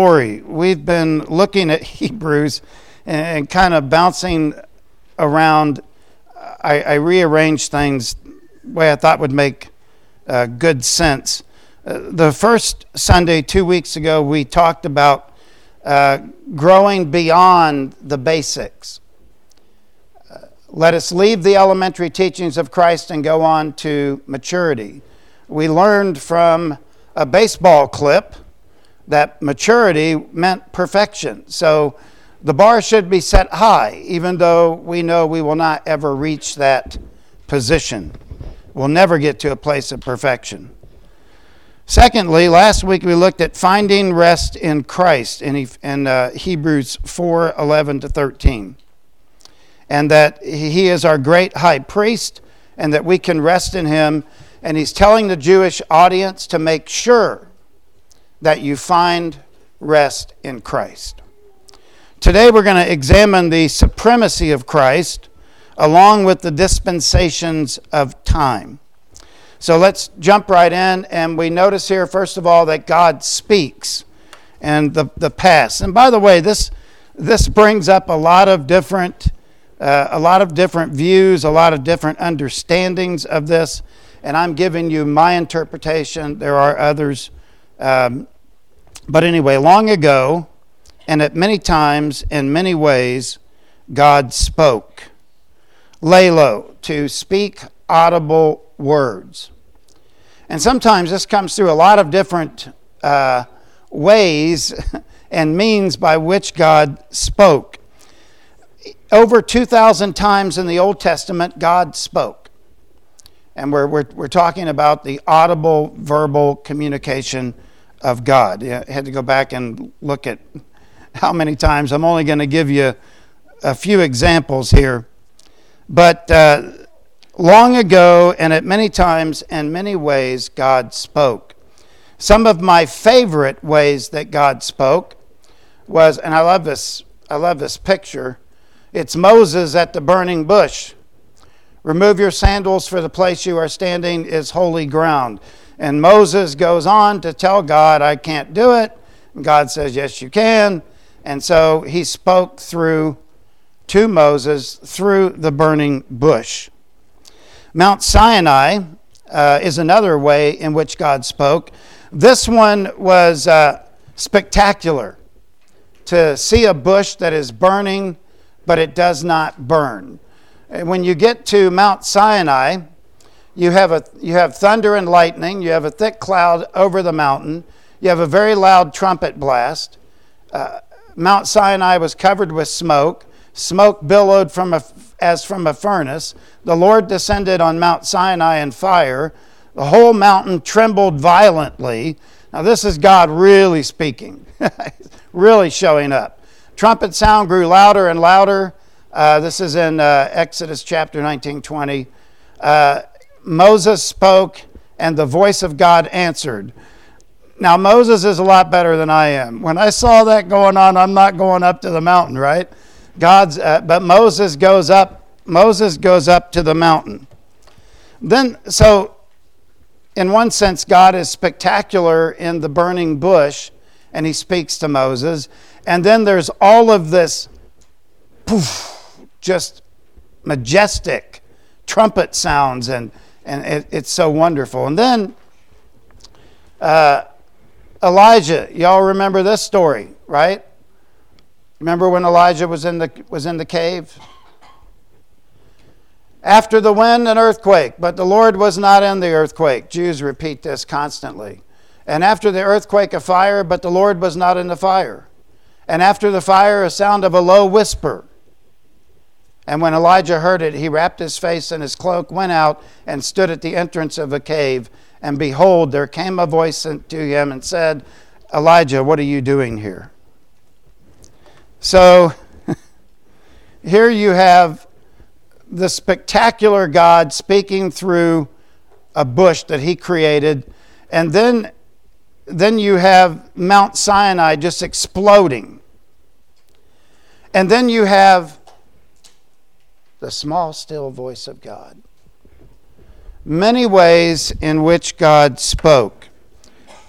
story. We've been looking at Hebrews and, kind of bouncing around. I, I rearranged things the way I thought would make uh, good sense. Uh, the first Sunday, two weeks ago, we talked about uh, growing beyond the basics. Uh, let us leave the elementary teachings of Christ and go on to maturity. We learned from a baseball clip that maturity meant perfection. So the bar should be set high, even though we know we will not ever reach that position. We'll never get to a place of perfection. Secondly, last week we looked at finding rest in Christ in, in uh, Hebrews 4 11 to 13. And that he is our great high priest, and that we can rest in him. And he's telling the Jewish audience to make sure that you find rest in Christ. Today we're going to examine the supremacy of Christ along with the dispensations of time. So let's jump right in, and we notice here, first of all, that God speaks and the, the past. And by the way, this, this brings up a lot of different. Uh, a lot of different views, a lot of different understandings of this, and I'm giving you my interpretation. There are others um, but anyway, long ago, and at many times, in many ways, God spoke. Laleo, to speak audible words. And sometimes this comes through a lot of different uh, ways and means by which God spoke. Over 2,000 times in the Old Testament, God spoke. And we're, we're, we're talking about the audible verbal communication of God. I had to go back and look at how many times. I'm only going to give you a few examples here. But uh, long ago, and at many times and many ways, God spoke. Some of my favorite ways that God spoke was, and I love this, I love this picture. It's Moses at the burning bush. Remove your sandals, for the place you are standing is holy ground. And Moses goes on to tell God, I can't do it. And God says, Yes, you can. And so he spoke through to Moses through the burning bush. Mount Sinai uh, is another way in which God spoke. This one was uh, spectacular to see a bush that is burning, but it does not burn. When you get to Mount Sinai, you have, a, you have thunder and lightning, you have a thick cloud over the mountain, you have a very loud trumpet blast. Uh, Mount Sinai was covered with smoke. Smoke billowed from a, as from a furnace. The Lord descended on Mount Sinai in fire. The whole mountain trembled violently. Now, this is God really speaking, really showing up. Trumpet sound grew louder and louder. Uh, this is in uh, Exodus chapter 19 20. Moses spoke, and the voice of God answered. Now, Moses is a lot better than I am. When I saw that going on, I'm not going up to the mountain, right? God's, uh, but Moses goes up. Moses goes up to the mountain. Then, so in one sense, God is spectacular in the burning bush, and he speaks to Moses. And then there's all of this poof, just majestic trumpet sounds, and, and it, it's so wonderful. And then uh, Elijah, y'all remember this story, right? Remember when Elijah was in the, was in the cave? After the wind, an earthquake, but the Lord was not in the earthquake. Jews repeat this constantly. And after the earthquake, a fire, but the Lord was not in the fire. And after the fire, a sound of a low whisper. And when Elijah heard it, he wrapped his face in his cloak, went out, and stood at the entrance of a cave. And behold, there came a voice to him and said, Elijah, what are you doing here? So here you have the spectacular God speaking through a bush that he created. And then, then you have Mount Sinai just exploding. And then you have the small, still voice of God. Many ways in which God spoke.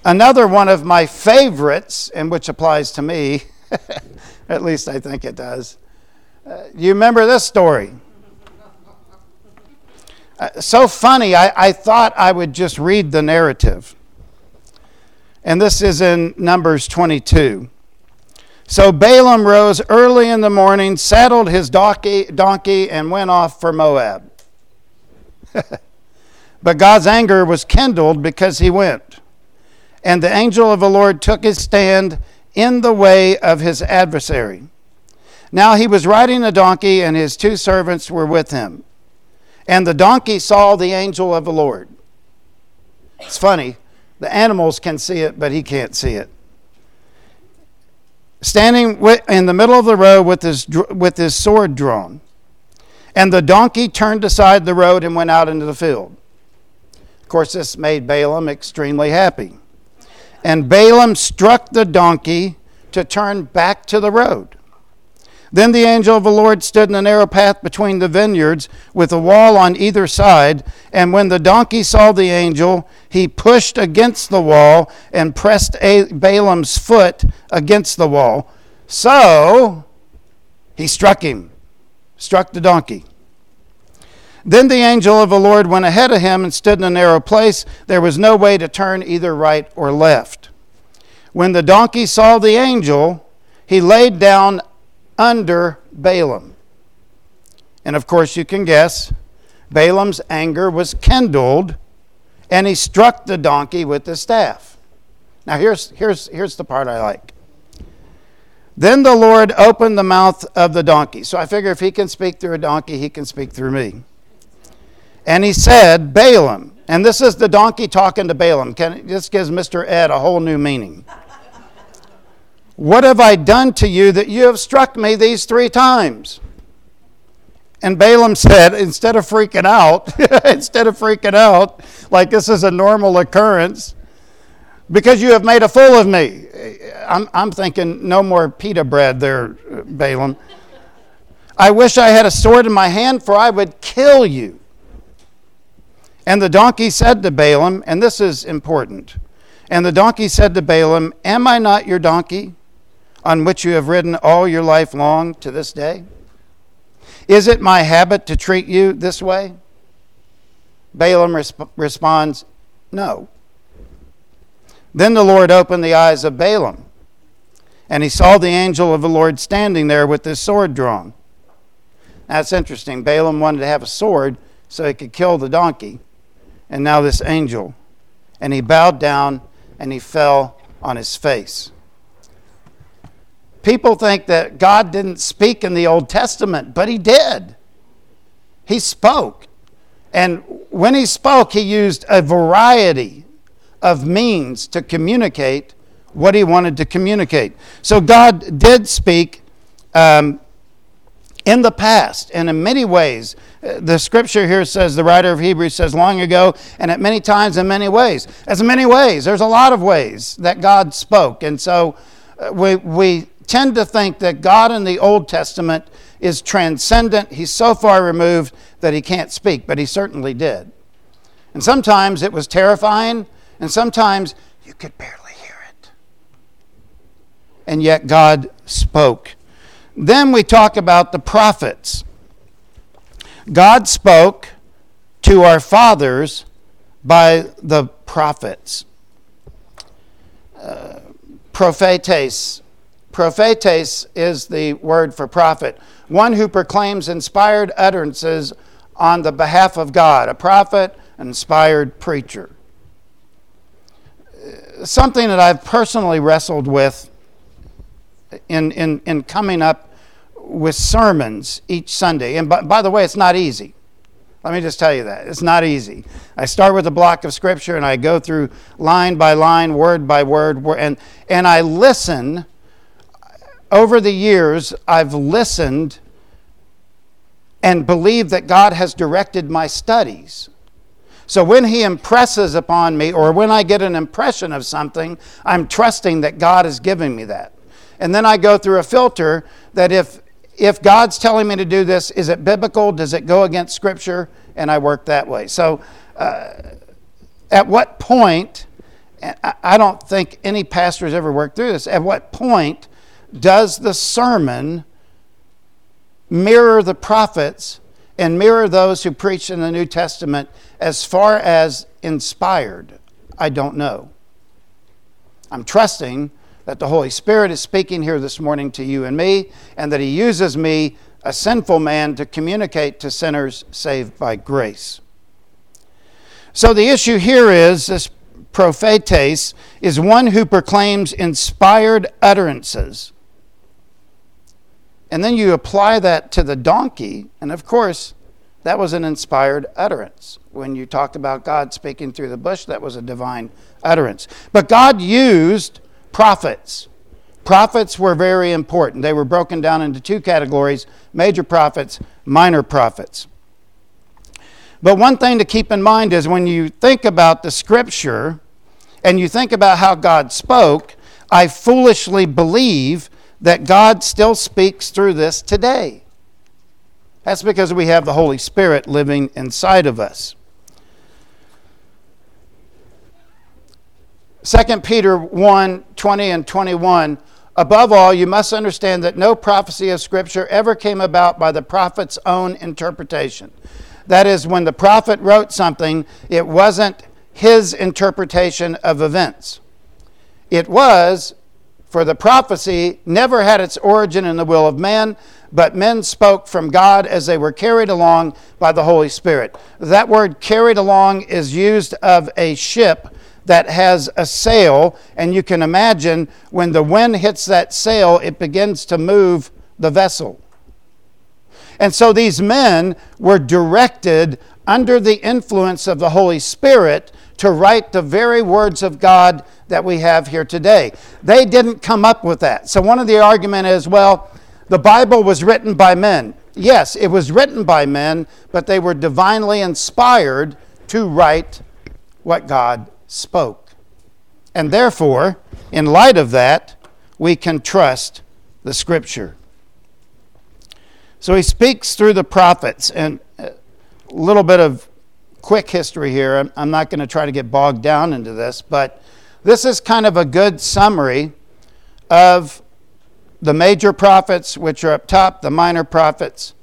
Another one of my favorites, and which applies to me, at least I think it does. Uh, you remember this story? Uh, so funny, I, I thought I would just read the narrative. And this is in Numbers 22. So Balaam rose early in the morning, saddled his donkey, donkey and went off for Moab. but God's anger was kindled because he went. And the angel of the Lord took his stand in the way of his adversary. Now he was riding a donkey, and his two servants were with him. And the donkey saw the angel of the Lord. It's funny. The animals can see it, but he can't see it. Standing in the middle of the road with his, with his sword drawn. And the donkey turned aside the road and went out into the field. Of course, this made Balaam extremely happy. And Balaam struck the donkey to turn back to the road. Then the angel of the Lord stood in a narrow path between the vineyards with a wall on either side. And when the donkey saw the angel, he pushed against the wall and pressed Balaam's foot against the wall. So he struck him, struck the donkey. Then the angel of the Lord went ahead of him and stood in a narrow place. There was no way to turn either right or left. When the donkey saw the angel, he laid down under Balaam. And of course, you can guess, Balaam's anger was kindled and he struck the donkey with the staff. Now, here's, here's, here's the part I like. Then the Lord opened the mouth of the donkey. So I figure if he can speak through a donkey, he can speak through me. And he said, Balaam, and this is the donkey talking to Balaam. Can, this gives Mr. Ed a whole new meaning. What have I done to you that you have struck me these three times? And Balaam said, instead of freaking out, instead of freaking out, like this is a normal occurrence, because you have made a fool of me. I'm, I'm thinking, no more pita bread there, Balaam. I wish I had a sword in my hand, for I would kill you. And the donkey said to Balaam, and this is important. And the donkey said to Balaam, Am I not your donkey, on which you have ridden all your life long to this day? Is it my habit to treat you this way? Balaam resp- responds, No. Then the Lord opened the eyes of Balaam, and he saw the angel of the Lord standing there with his sword drawn. That's interesting. Balaam wanted to have a sword so he could kill the donkey and now this angel. And he bowed down and he fell on his face. People think that God didn't speak in the Old Testament, but he did. He spoke. And when he spoke, he used a variety of means to communicate what he wanted to communicate. So God did speak um, in the past and in many ways the scripture here says, the writer of Hebrews says, long ago, and at many times in many ways. As many ways, there's a lot of ways that God spoke. And so uh, we, we tend to think that God in the Old Testament is transcendent. He's so far removed that he can't speak, but he certainly did. And sometimes it was terrifying, and sometimes you could barely hear it. And yet God spoke. Then we talk about the prophets. God spoke to our fathers by the prophets. Uh, prophetes. Prophetes is the word for prophet, one who proclaims inspired utterances on the behalf of God, a prophet, inspired preacher. Something that I've personally wrestled with in, in, in coming up with sermons each Sunday. And by, by, the way, it's not easy. Let me just tell you that. It's not easy. I start with a block of scripture and I go through line by line, word by word, and, and I listen. Over the years, I've listened and believe that God has directed my studies. So when He impresses upon me, or when I get an impression of something, I'm trusting that God is giving me that. And then I go through a filter that if if God's telling me to do this, is it biblical? Does it go against Scripture? And I work that way. So, uh, at what point I don't think any pastor has ever worked through this. At what point does the sermon mirror the prophets and mirror those who preach in the New Testament as far as inspired? I don't know. I'm trusting that the Holy Spirit is speaking here this morning to you and me, and that He uses me, a sinful man, to communicate to sinners saved by grace. So the issue here is this prophetes is one who proclaims inspired utterances. And then you apply that to the donkey, and of course, that was an inspired utterance. When you talked about God speaking through the bush, that was a divine utterance. But God used prophets. Prophets were very important. They were broken down into two categories major prophets, minor prophets. But one thing to keep in mind is when you think about the scripture and you think about how God spoke, I foolishly believe that God still speaks through this today. That's because we have the Holy Spirit living inside of us. 2 Peter 1 20 and 21. Above all, you must understand that no prophecy of Scripture ever came about by the prophet's own interpretation. That is, when the prophet wrote something, it wasn't his interpretation of events. It was, for the prophecy never had its origin in the will of man, but men spoke from God as they were carried along by the Holy Spirit. That word carried along is used of a ship that has a sail, and you can imagine when the wind hits that sail, it begins to move the vessel. And so these men were directed under the influence of the Holy Spirit to write the very words of God that we have here today. They didn't come up with that. So one of the argument is, well, the Bible was written by men. Yes, it was written by men, but they were divinely inspired to write what God spoke. And therefore, in light of that, we can trust the scripture. So he speaks through the prophets, and little bit of quick history here. I'm not going to try to get bogged down into this, but this is kind of a good summary of the major prophets, which are up top, the minor prophets.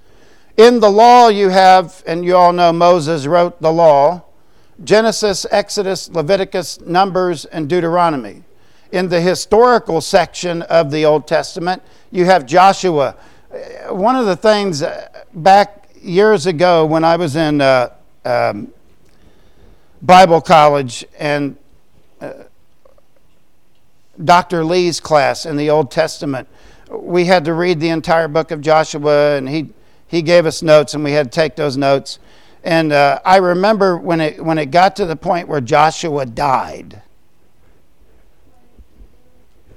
In the law, you have, and you all know Moses wrote the law Genesis, Exodus, Leviticus, Numbers, and Deuteronomy. In the historical section of the Old Testament, you have Joshua one of the things uh, back years ago when I was in uh, um, Bible college and uh, Dr. Lee's class in the Old Testament, we had to read the entire book of Joshua, and he, he gave us notes, and we had to take those notes. And uh, I remember when it, when it got to the point where Joshua died,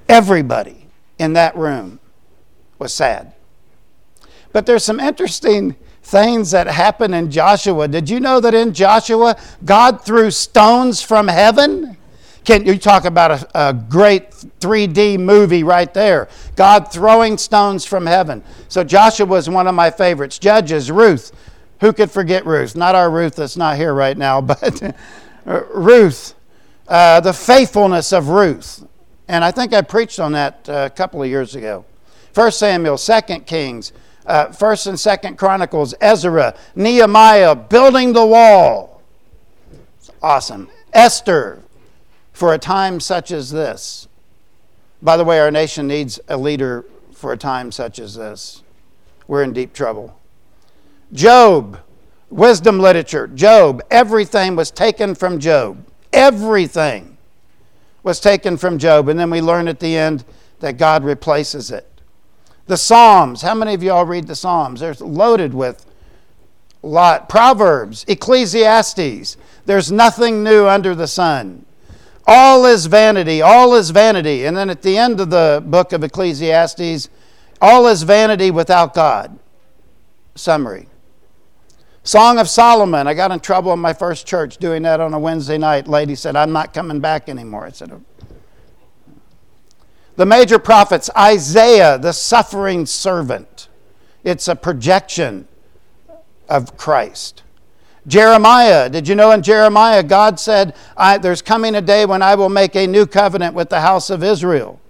everybody in that room was sad. But there's some interesting things that happen in Joshua. Did you know that in Joshua, God threw stones from heaven? Can you talk about a, a, great 3D movie right there? God throwing stones from heaven. So Joshua was one of my favorites. Judges, Ruth. Who could forget Ruth? Not our Ruth that's not here right now, but Ruth. Uh, the faithfulness of Ruth. And I think I preached on that uh, a couple of years ago. First Samuel, Second Kings, uh, First and Second Chronicles, Ezra, Nehemiah building the wall. Awesome. Esther, for a time such as this. By the way, our nation needs a leader for a time such as this. We're in deep trouble. Job, wisdom literature, Job, everything was taken from Job. Everything was taken from Job. And then we learn at the end that God replaces it. The Psalms. How many of y'all read the Psalms? They're loaded with lot. Proverbs, Ecclesiastes. There's nothing new under the sun. All is vanity, all is vanity. And then at the end of the book of Ecclesiastes, all is vanity without God. Summary. Song of Solomon. I got in trouble in my first church doing that on a Wednesday night. Lady said, I'm not coming back anymore. I said, the major prophets, Isaiah, the suffering servant, it's a projection of Christ. Jeremiah, did you know in Jeremiah, God said, There's coming a day when I will make a new covenant with the house of Israel.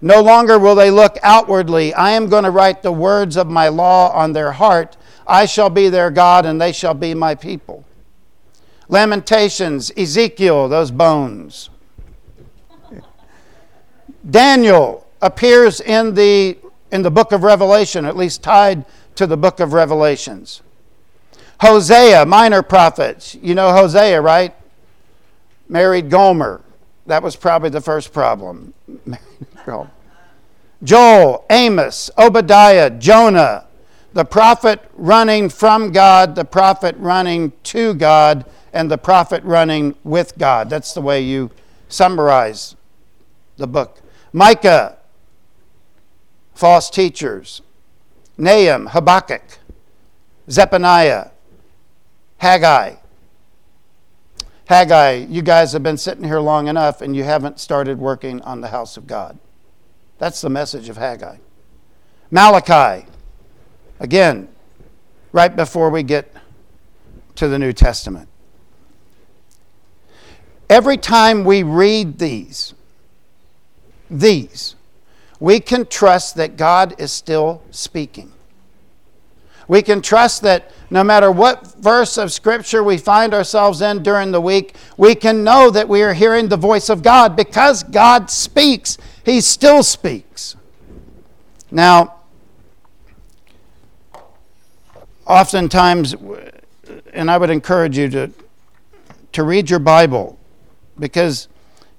No longer will they look outwardly. I am going to write the words of my law on their heart. I shall be their God, and they shall be my people. Lamentations, Ezekiel, those bones. Daniel appears in the, in the book of Revelation, at least tied to the book of Revelations. Hosea, minor prophets. You know Hosea, right? Married Gomer. That was probably the first problem. Joel, Amos, Obadiah, Jonah, the prophet running from God, the prophet running to God, and the prophet running with God. That's the way you summarize the book. Micah, false teachers. Nahum, Habakkuk, Zephaniah, Haggai. Haggai, you guys have been sitting here long enough and you haven't started working on the house of God. That's the message of Haggai. Malachi, again, right before we get to the New Testament. Every time we read these, these, we can trust that God is still speaking. We can trust that no matter what verse of Scripture we find ourselves in during the week, we can know that we are hearing the voice of God because God speaks. He still speaks. Now, oftentimes, and I would encourage you to, to read your Bible because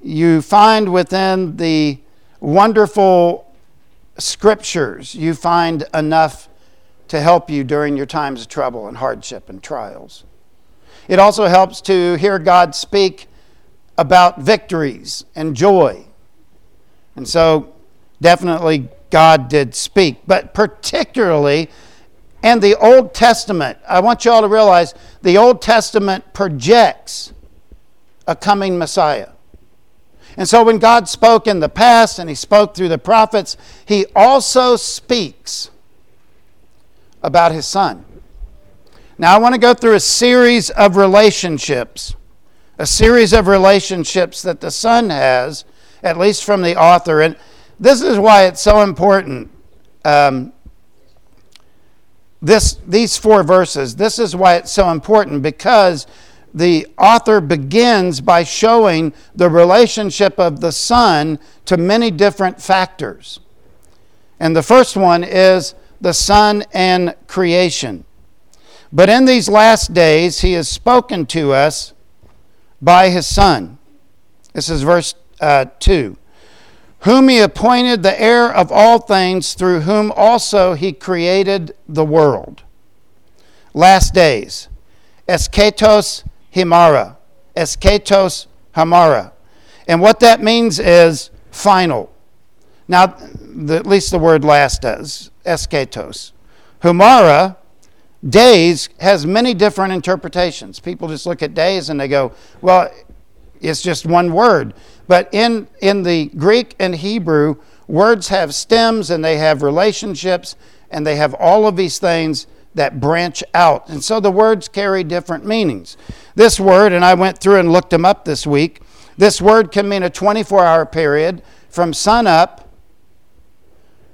you find within the wonderful scriptures, you find enough to help you during your times of trouble and hardship and trials. It also helps to hear God speak about victories and joy. And so, definitely, God did speak. But particularly in the Old Testament, I want you all to realize the Old Testament projects a coming Messiah. And so, when God spoke in the past and He spoke through the prophets, He also speaks about his son. Now, I want to go through a series of relationships, a series of relationships that the son has, at least from the author. And this is why it's so important. Um, this, these four verses, this is why it's so important because the author begins by showing the relationship of the son to many different factors. And the first one is the Son, and creation. But in these last days, he has spoken to us by his Son. This is verse uh, 2. Whom he appointed the heir of all things, through whom also he created the world. Last days. Eschatos himara. Eschatos hamara. And what that means is final. Now, the, at least the word last does eschatos. Humara, days, has many different interpretations. People just look at days and they go, well, it's just one word. But in, in the Greek and Hebrew, words have stems and they have relationships and they have all of these things that branch out. And so the words carry different meanings. This word, and I went through and looked them up this week, this word can mean a 24 hour period from sun up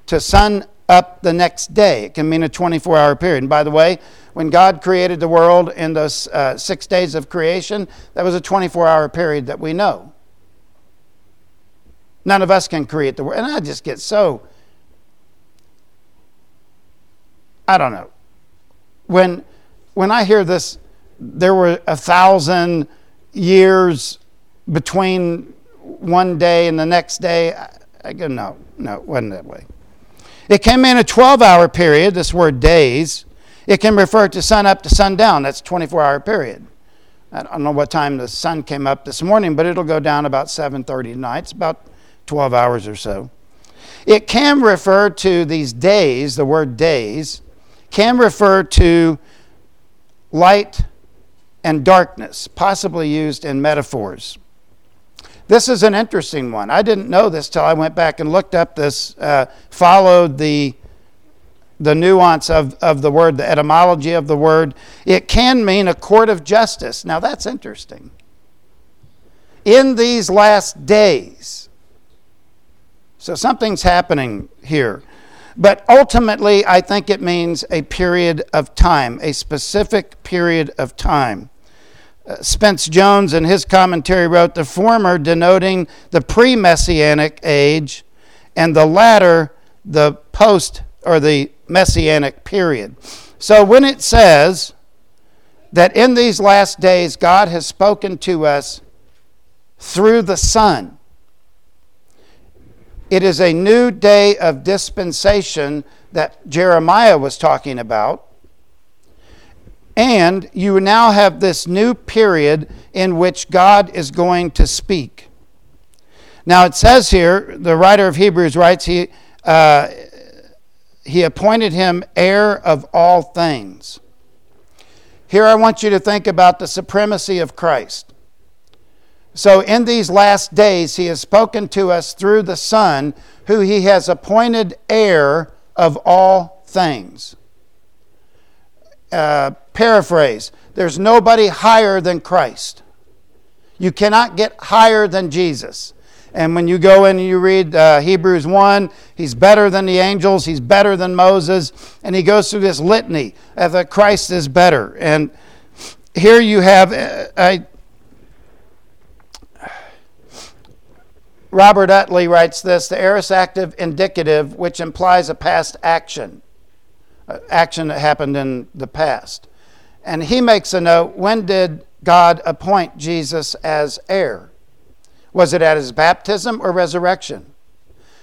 to sun up the next day. It can mean a 24 hour period. And by the way, when God created the world in those uh, six days of creation, that was a 24 hour period that we know. None of us can create the world. And I just get so, I don't know. When, when I hear this, there were a thousand years between one day and the next day, I, I go, no, no, it wasn't that way. It came in a 12 hour period, this word days. It can refer to sun up to sundown, that's a 24 hour period. I don't know what time the sun came up this morning, but it'll go down about 7:30 tonight. It's about 12 hours or so. It can refer to these days, the word days, can refer to light and darkness, possibly used in metaphors. This is an interesting one. I didn't know this till I went back and looked up this, uh, followed the the nuance of, of the word, the etymology of the word, it can mean a court of justice. Now that's interesting. In these last days, so something's happening here. But ultimately, I think it means a period of time, a specific period of time. Uh, Spence Jones, in his commentary, wrote the former denoting the pre messianic age, and the latter the post or the messianic period. So when it says that in these last days God has spoken to us through the Son, it is a new day of dispensation that Jeremiah was talking about. And you now have this new period in which God is going to speak. Now it says here, the writer of Hebrews writes, he, uh, he appointed him heir of all things. Here I want you to think about the supremacy of Christ. So, in these last days, he has spoken to us through the Son, who he has appointed heir of all things. Uh, paraphrase There's nobody higher than Christ. You cannot get higher than Jesus. And when you go in and you read uh, Hebrews 1, he's better than the angels, he's better than Moses, and he goes through this litany that Christ is better. And here you have, uh, I, Robert Utley writes this the aorist active indicative, which implies a past action, action that happened in the past. And he makes a note when did God appoint Jesus as heir? Was it at his baptism or resurrection?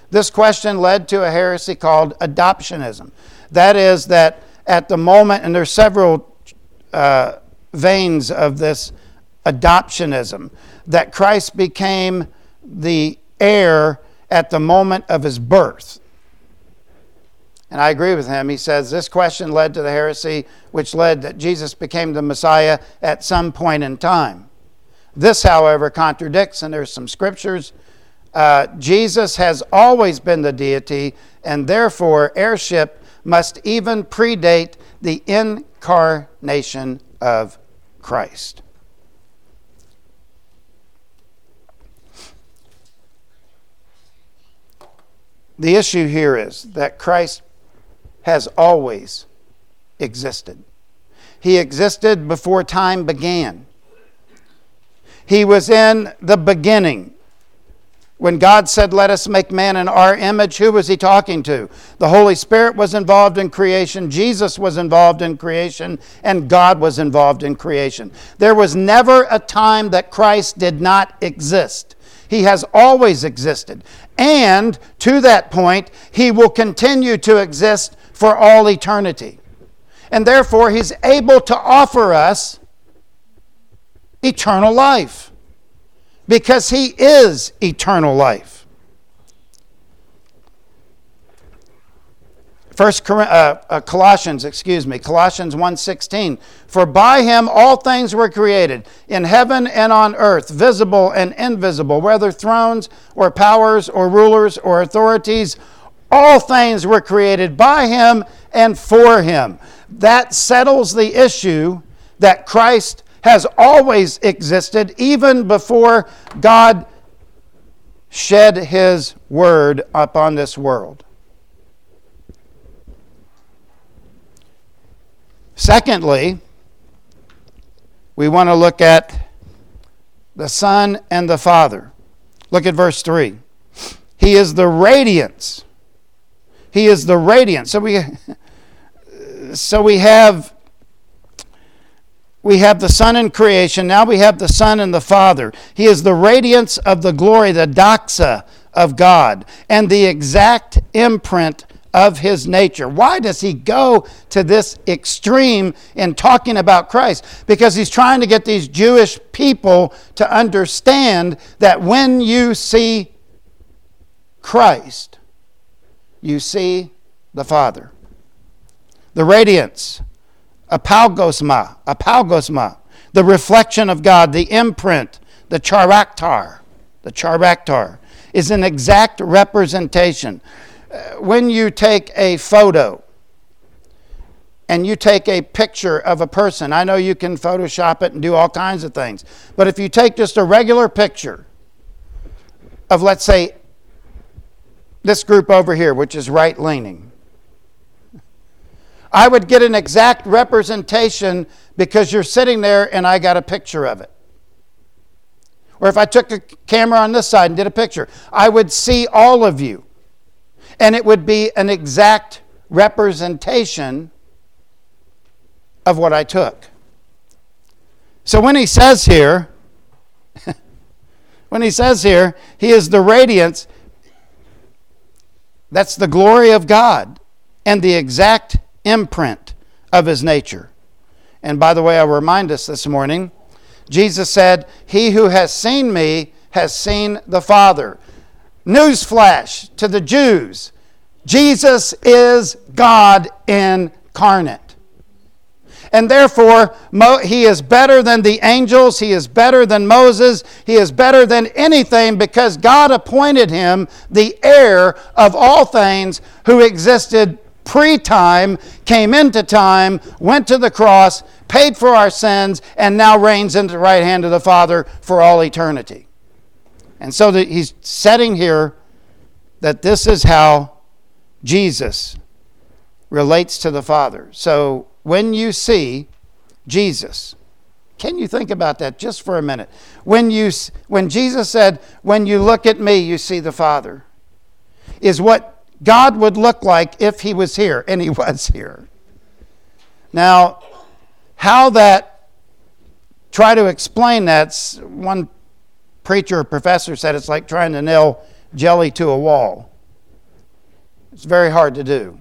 This question led to a heresy called adoptionism. That is, that at the moment, and there's several uh, veins of this adoptionism, that Christ became the heir at the moment of his birth. And I agree with him. He says this question led to the heresy, which led that Jesus became the Messiah at some point in time. This, however, contradicts, and there's some scriptures. Uh, Jesus has always been the deity, and therefore heirship must even predate the incarnation of Christ. The issue here is that Christ has always existed. He existed before time began. He was in the beginning. When God said, Let us make man in our image, who was he talking to? The Holy Spirit was involved in creation, Jesus was involved in creation, and God was involved in creation. There was never a time that Christ did not exist. He has always existed. And to that point, He will continue to exist for all eternity. And therefore, He's able to offer us eternal life because He is eternal life. First uh, uh, Colossians, excuse me, Colossians 1:16. For by him all things were created, in heaven and on earth, visible and invisible, whether thrones or powers or rulers or authorities, all things were created by him and for him. That settles the issue that Christ has always existed even before God shed his word upon this world. Secondly, we want to look at the Son and the Father. Look at verse 3. He is the radiance. He is the radiance. So we so we have we have the Son in creation. Now we have the Son and the Father. He is the radiance of the glory, the doxa of God, and the exact imprint of his nature. Why does he go to this extreme in talking about Christ? Because he's trying to get these Jewish people to understand that when you see Christ, you see the Father. The radiance, apaugasma, apaugasma, the reflection of God, the imprint, the charakter, the charakter is an exact representation when you take a photo and you take a picture of a person, I know you can Photoshop it and do all kinds of things, but if you take just a regular picture of, let's say, this group over here, which is right leaning, I would get an exact representation because you're sitting there and I got a picture of it. Or if I took a camera on this side and did a picture, I would see all of you. And it would be an exact representation of what I took. So when he says here, when he says here, he is the radiance, that's the glory of God and the exact imprint of his nature. And by the way, I'll remind us this morning Jesus said, He who has seen me has seen the Father. Newsflash to the Jews Jesus is God incarnate. And therefore, he is better than the angels. He is better than Moses. He is better than anything because God appointed him the heir of all things who existed pre time, came into time, went to the cross, paid for our sins, and now reigns in the right hand of the Father for all eternity. And so that he's setting here that this is how Jesus relates to the Father. So when you see Jesus, can you think about that just for a minute? When, you, when Jesus said, When you look at me, you see the Father, is what God would look like if he was here, and he was here. Now, how that, try to explain that, one preacher or professor said it's like trying to nail jelly to a wall. It's very hard to do,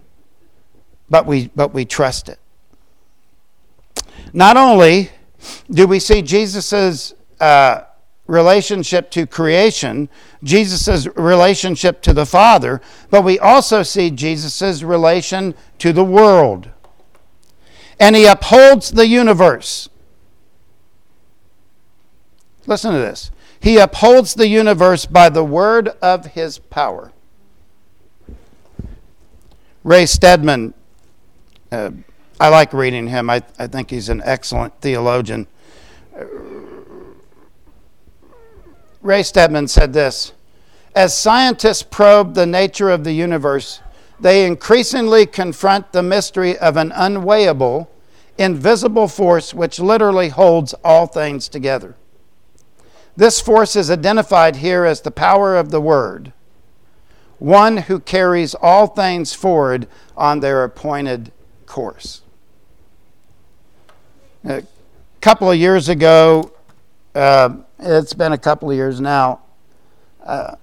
but we, but we trust it. Not only do we see Jesus' uh, relationship to creation, Jesus' relationship to the Father, but we also see Jesus' relation to the world. And he upholds the universe. Listen to this. He upholds the universe by the word of his power. Ray Stedman, uh, I like reading him. I, I think he's an excellent theologian. Ray Stedman said this As scientists probe the nature of the universe, they increasingly confront the mystery of an unweighable, invisible force which literally holds all things together. This force is identified here as the power of the Word, one who carries all things forward on their appointed course. A couple of years ago, uh, it's been a couple of years now. Uh,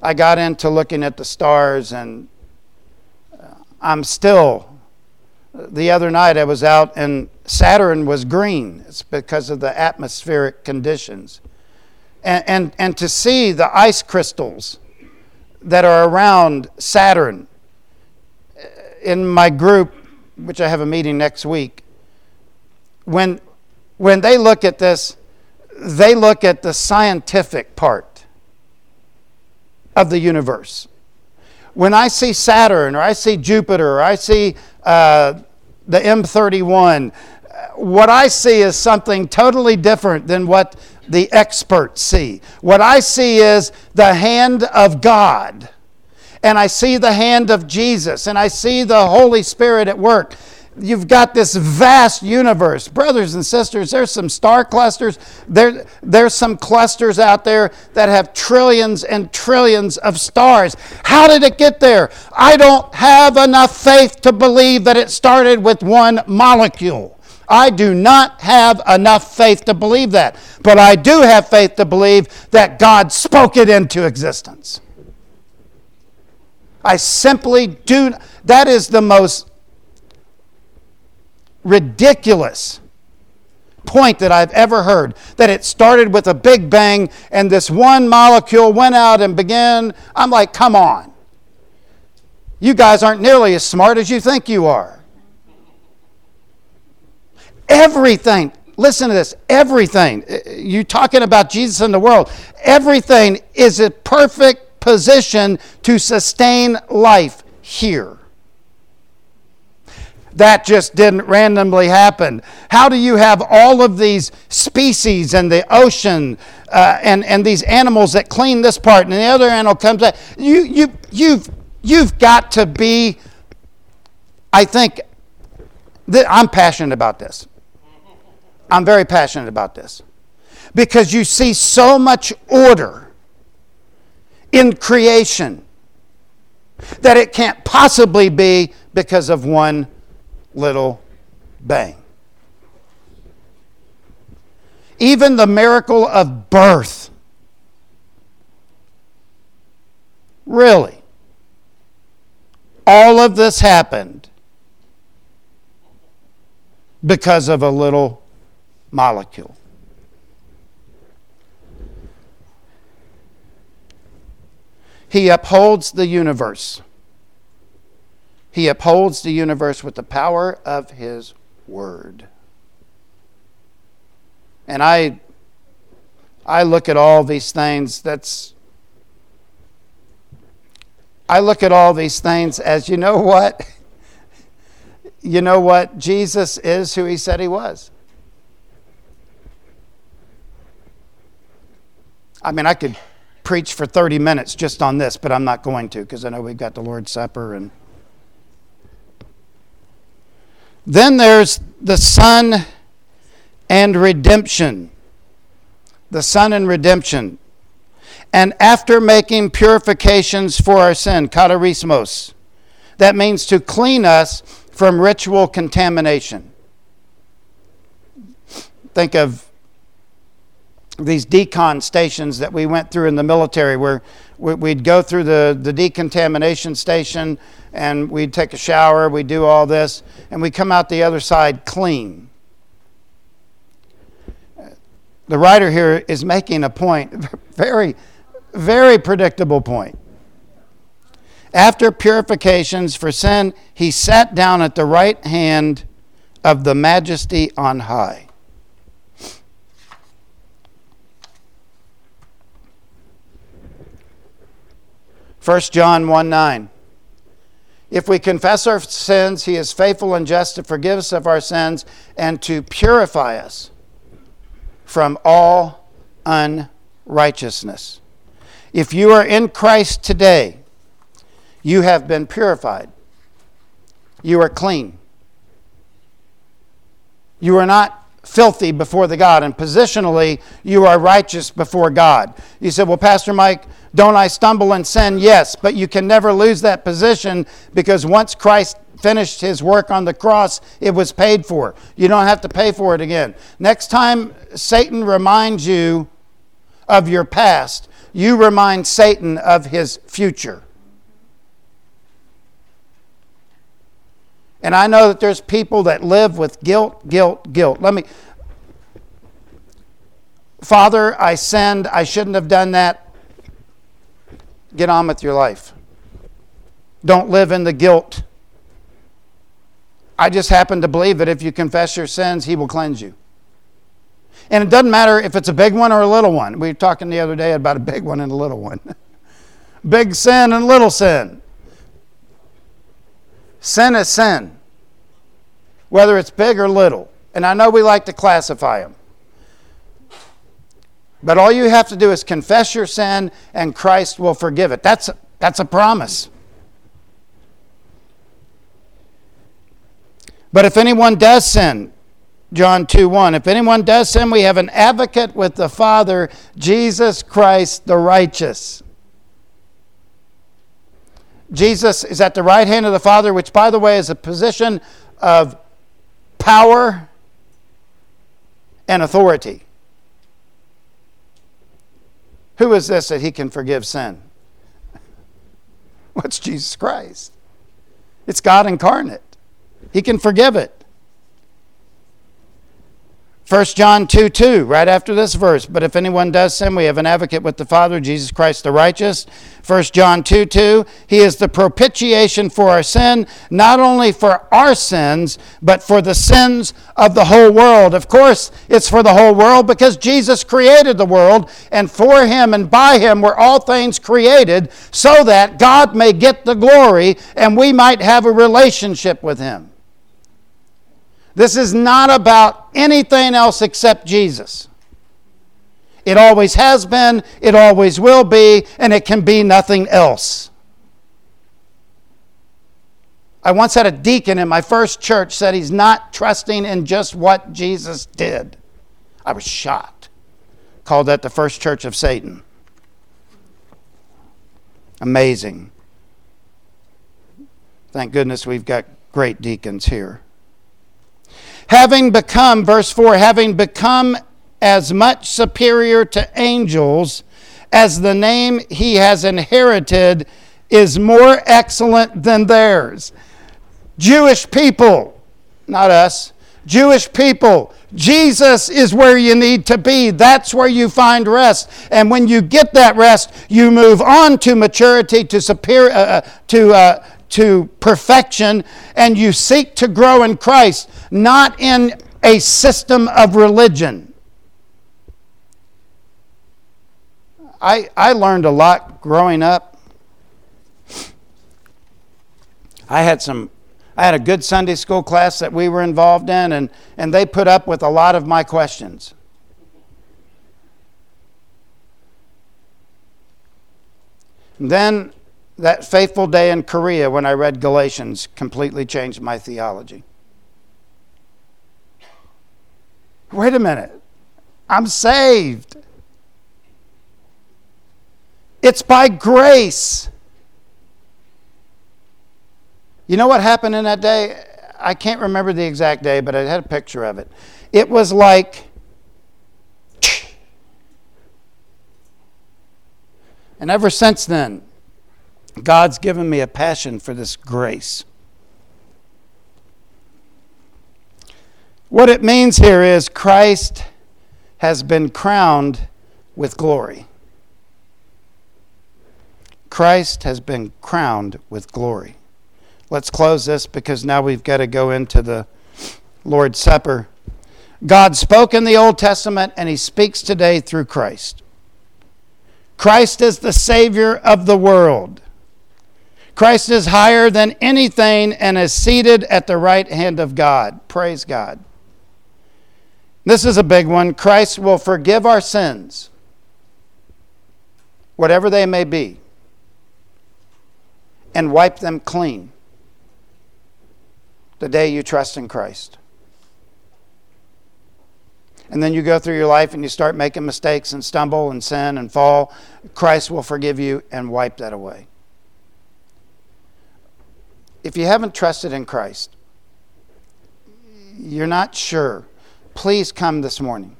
I got into looking at the stars, and uh, I'm still. The other night I was out, and Saturn was green. It's because of the atmospheric conditions. And, and, and to see the ice crystals that are around Saturn uh, in my group, which I have a meeting next week, when, when they look at this, they look at the scientific part of the universe. When I see Saturn or I see Jupiter or I see uh, the M31, what I see is something totally different than what the experts see. What I see is the hand of God, and I see the hand of Jesus, and I see the Holy Spirit at work you've got this vast universe. Brothers and sisters, there's some star clusters. There, there's some clusters out there that have trillions and trillions of stars. How did it get there? I don't have enough faith to believe that it started with one molecule. I do not have enough faith to believe that. But I do have faith to believe that God spoke it into existence. I simply do. That is the most ridiculous point that I've ever heard that it started with a big bang and this one molecule went out and began. I'm like, come on. You guys aren't nearly as smart as you think you are. Everything, listen to this, everything, you talking about Jesus in the world, everything is a perfect position to sustain life here. that just didn't randomly happen? How do you have all of these species in the ocean uh, and, and these animals that clean this part and the other animal comes out? You, you, you've, you've got to be, I think, that I'm passionate about this. I'm very passionate about this because you see so much order in creation that it can't possibly be because of one little bang. Even the miracle of birth. Really. All of this happened because of a little molecule. He upholds the universe. He upholds the universe with the power of His Word. And I, I look at all these things, that's, I look at all these things as you know what? You know what? Jesus is who He said He was. I mean, I could preach for 30 minutes just on this, but I'm not going to because I know we've got the Lord's Supper and then there's the Son and redemption. The Son and redemption. And after making purifications for our sin, katharismos, that means to clean us from ritual contamination. Think of these decon stations that we went through in the military where we'd go through the, the decontamination station and we'd take a shower, we'd do all this, and we come out the other side clean. The writer here is making a point, very, very predictable point. After purifications for sin, he sat down at the right hand of the majesty on high. 1 John 1 9. If we confess our sins, he is faithful and just to forgive us of our sins and to purify us from all unrighteousness. If you are in Christ today, you have been purified. You are clean. You are not filthy before the God, and positionally, you are righteous before God. You said, Well, Pastor Mike, don't I stumble and sin? Yes, but you can never lose that position because once Christ finished his work on the cross, it was paid for. You don't have to pay for it again. Next time Satan reminds you of your past, you remind Satan of his future. And I know that there's people that live with guilt, guilt, guilt. Let me. Father, I sinned. I shouldn't have done that. Get on with your life. Don't live in the guilt. I just happen to believe that if you confess your sins, He will cleanse you. And it doesn't matter if it's a big one or a little one. We were talking the other day about a big one and a little one. big sin and little sin. Sin is sin whether it's big or little. And I know we like to classify them. But all you have to do is confess your sin and Christ will forgive it. That's, that's a promise. But if anyone does sin, John 2 1, if anyone does sin, we have an advocate with the Father, Jesus Christ the righteous. Jesus is at the right hand of the Father, which, by the way, is a position of power and authority. Who is this that he can forgive sin? What's Jesus Christ? It's God incarnate. He can forgive it. 1 John 2 2, right after this verse. But if anyone does sin, we have an advocate with the Father, Jesus Christ the righteous. 1 John 2 2, he is the propitiation for our sin, not only for our sins, but for the sins of the whole world. Of course, it's for the whole world because Jesus created the world, and for him and by him were all things created, so that God may get the glory and we might have a relationship with him. This is not about anything else except Jesus. It always has been, it always will be, and it can be nothing else. I once had a deacon in my first church said he's not trusting in just what Jesus did. I was shocked. Called that the first church of Satan. Amazing. Thank goodness we've got great deacons here. Having become, verse 4, having become as much superior to angels as the name he has inherited is more excellent than theirs. Jewish people, not us, Jewish people, Jesus is where you need to be. That's where you find rest. And when you get that rest, you move on to maturity, to superior, uh, uh, to uh, to perfection, and you seek to grow in Christ, not in a system of religion. I, I learned a lot growing up. I had some I had a good Sunday school class that we were involved in, and, and they put up with a lot of my questions. And then that faithful day in Korea when I read Galatians completely changed my theology. Wait a minute. I'm saved. It's by grace. You know what happened in that day? I can't remember the exact day, but I had a picture of it. It was like, and ever since then, God's given me a passion for this grace. What it means here is Christ has been crowned with glory. Christ has been crowned with glory. Let's close this because now we've got to go into the Lord's Supper. God spoke in the Old Testament and He speaks today through Christ. Christ is the Savior of the world. Christ is higher than anything and is seated at the right hand of God. Praise God. This is a big one. Christ will forgive our sins, whatever they may be, and wipe them clean the day you trust in Christ. And then you go through your life and you start making mistakes and stumble and sin and fall. Christ will forgive you and wipe that away. If you haven't trusted in Christ, you're not sure, please come this morning.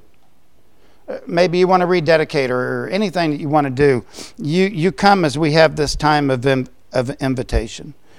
Uh, maybe you want to rededicate or anything that you want to do. You, you come as we have this time of, of invitation.